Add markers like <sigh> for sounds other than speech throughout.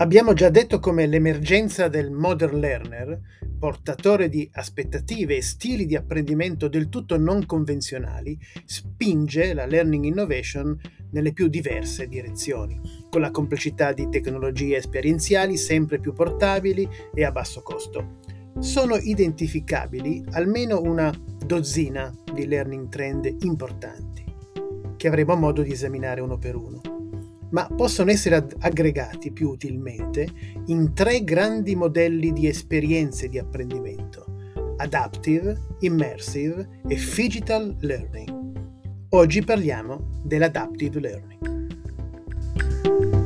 Abbiamo già detto come l'emergenza del modern learner, portatore di aspettative e stili di apprendimento del tutto non convenzionali, spinge la learning innovation nelle più diverse direzioni, con la complessità di tecnologie esperienziali sempre più portabili e a basso costo. Sono identificabili almeno una dozzina di learning trend importanti, che avremo modo di esaminare uno per uno ma possono essere aggregati più utilmente in tre grandi modelli di esperienze di apprendimento, Adaptive, Immersive e Digital Learning. Oggi parliamo dell'Adaptive Learning.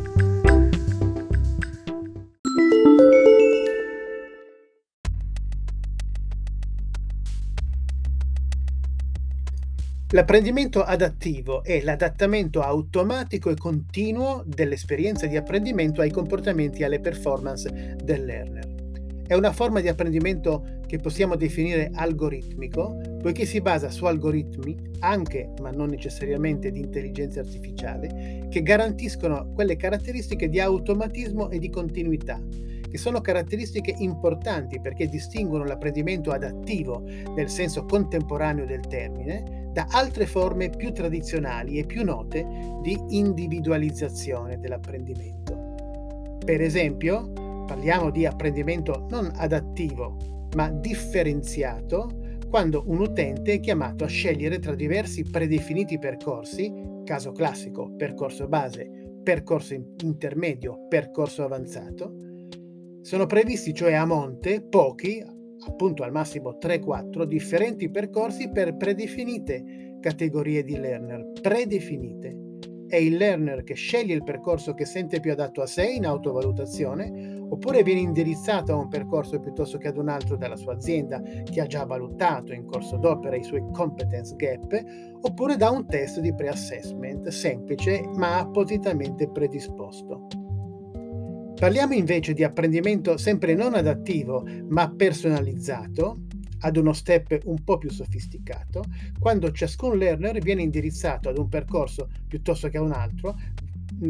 L'apprendimento adattivo è l'adattamento automatico e continuo dell'esperienza di apprendimento ai comportamenti e alle performance del learner. È una forma di apprendimento che possiamo definire algoritmico, poiché si basa su algoritmi, anche ma non necessariamente di intelligenza artificiale, che garantiscono quelle caratteristiche di automatismo e di continuità, che sono caratteristiche importanti perché distinguono l'apprendimento adattivo nel senso contemporaneo del termine da altre forme più tradizionali e più note di individualizzazione dell'apprendimento. Per esempio, parliamo di apprendimento non adattivo, ma differenziato quando un utente è chiamato a scegliere tra diversi predefiniti percorsi, caso classico, percorso base, percorso intermedio, percorso avanzato, sono previsti cioè a monte pochi, appunto al massimo 3-4 differenti percorsi per predefinite categorie di learner, predefinite. È il learner che sceglie il percorso che sente più adatto a sé in autovalutazione, oppure viene indirizzato a un percorso piuttosto che ad un altro dalla sua azienda che ha già valutato in corso d'opera i suoi competence gap, oppure da un test di pre-assessment semplice ma appositamente predisposto. Parliamo invece di apprendimento sempre non adattivo, ma personalizzato, ad uno step un po' più sofisticato, quando ciascun learner viene indirizzato ad un percorso piuttosto che a un altro,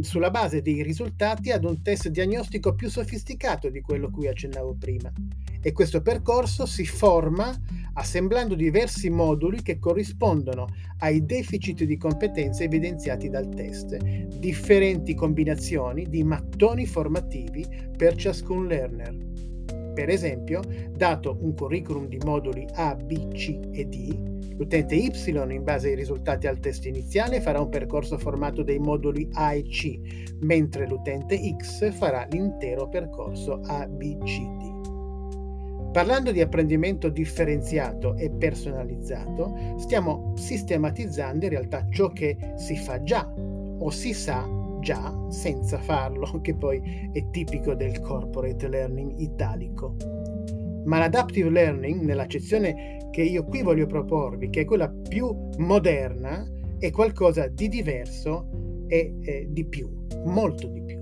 sulla base dei risultati ad un test diagnostico più sofisticato di quello cui accennavo prima. E questo percorso si forma assemblando diversi moduli che corrispondono ai deficit di competenze evidenziati dal test, differenti combinazioni di mattoni formativi per ciascun learner. Per esempio, dato un curriculum di moduli A, B, C e D, L'utente Y, in base ai risultati al test iniziale, farà un percorso formato dai moduli A e C, mentre l'utente X farà l'intero percorso A, B, C, D. Parlando di apprendimento differenziato e personalizzato, stiamo sistematizzando in realtà ciò che si fa già o si sa già senza farlo, <laughs> che poi è tipico del corporate learning italico. Ma l'adaptive learning, nell'accezione che io qui voglio proporvi, che è quella più moderna, è qualcosa di diverso e eh, di più, molto di più.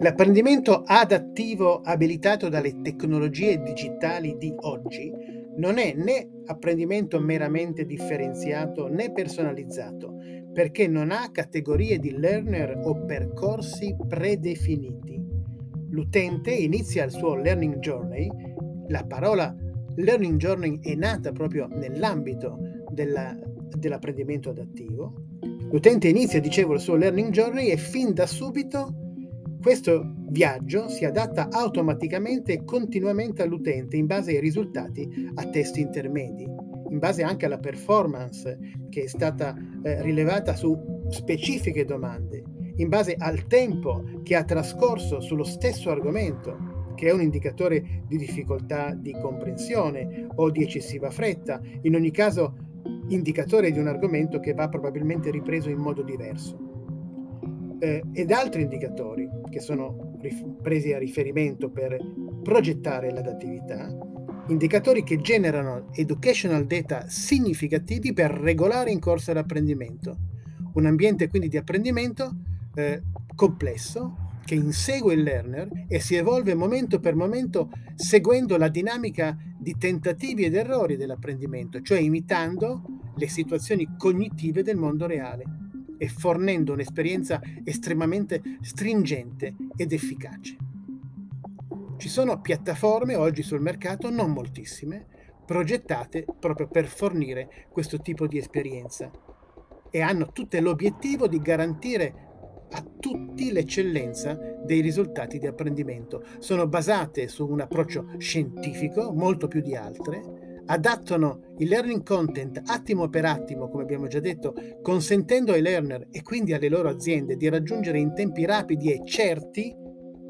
L'apprendimento adattivo abilitato dalle tecnologie digitali di oggi non è né apprendimento meramente differenziato né personalizzato, perché non ha categorie di learner o percorsi predefiniti. L'utente inizia il suo learning journey, la parola learning journey è nata proprio nell'ambito della, dell'apprendimento adattivo. L'utente inizia, dicevo, il suo learning journey e fin da subito questo viaggio si adatta automaticamente e continuamente all'utente in base ai risultati a test intermedi, in base anche alla performance che è stata eh, rilevata su specifiche domande, in base al tempo che ha trascorso sullo stesso argomento, che è un indicatore di difficoltà di comprensione o di eccessiva fretta, in ogni caso indicatore di un argomento che va probabilmente ripreso in modo diverso eh, ed altri indicatori che sono rif- presi a riferimento per progettare l'adattività, indicatori che generano educational data significativi per regolare in corso l'apprendimento. Un ambiente quindi di apprendimento eh, complesso che insegue il learner e si evolve momento per momento seguendo la dinamica di tentativi ed errori dell'apprendimento, cioè imitando le situazioni cognitive del mondo reale e fornendo un'esperienza estremamente stringente ed efficace. Ci sono piattaforme oggi sul mercato, non moltissime, progettate proprio per fornire questo tipo di esperienza e hanno tutte l'obiettivo di garantire a tutti l'eccellenza dei risultati di apprendimento. Sono basate su un approccio scientifico, molto più di altre, adattano il learning content attimo per attimo, come abbiamo già detto, consentendo ai learner e quindi alle loro aziende di raggiungere in tempi rapidi e certi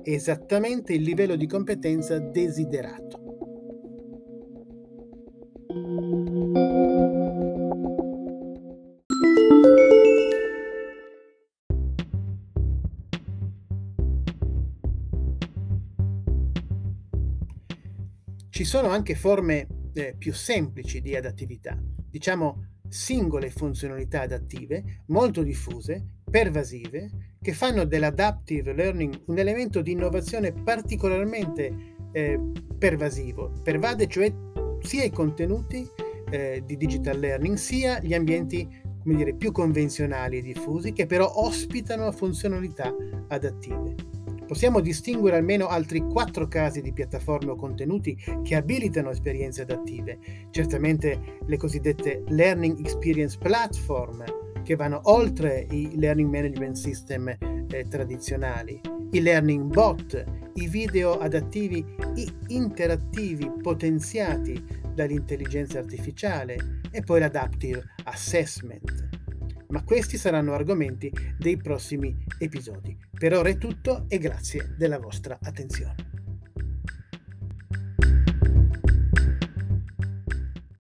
esattamente il livello di competenza desiderato. Ci sono anche forme eh, più semplici di adattività, diciamo singole funzionalità adattive, molto diffuse, pervasive, che fanno dell'adaptive learning un elemento di innovazione particolarmente eh, pervasivo. Pervade cioè sia i contenuti eh, di digital learning, sia gli ambienti come dire, più convenzionali e diffusi, che però ospitano funzionalità adattive. Possiamo distinguere almeno altri quattro casi di piattaforme o contenuti che abilitano esperienze adattive. Certamente le cosiddette Learning Experience Platform, che vanno oltre i Learning Management System eh, tradizionali, i Learning Bot, i video adattivi i interattivi potenziati dall'intelligenza artificiale e poi l'Adaptive Assessment ma questi saranno argomenti dei prossimi episodi. Per ora è tutto e grazie della vostra attenzione.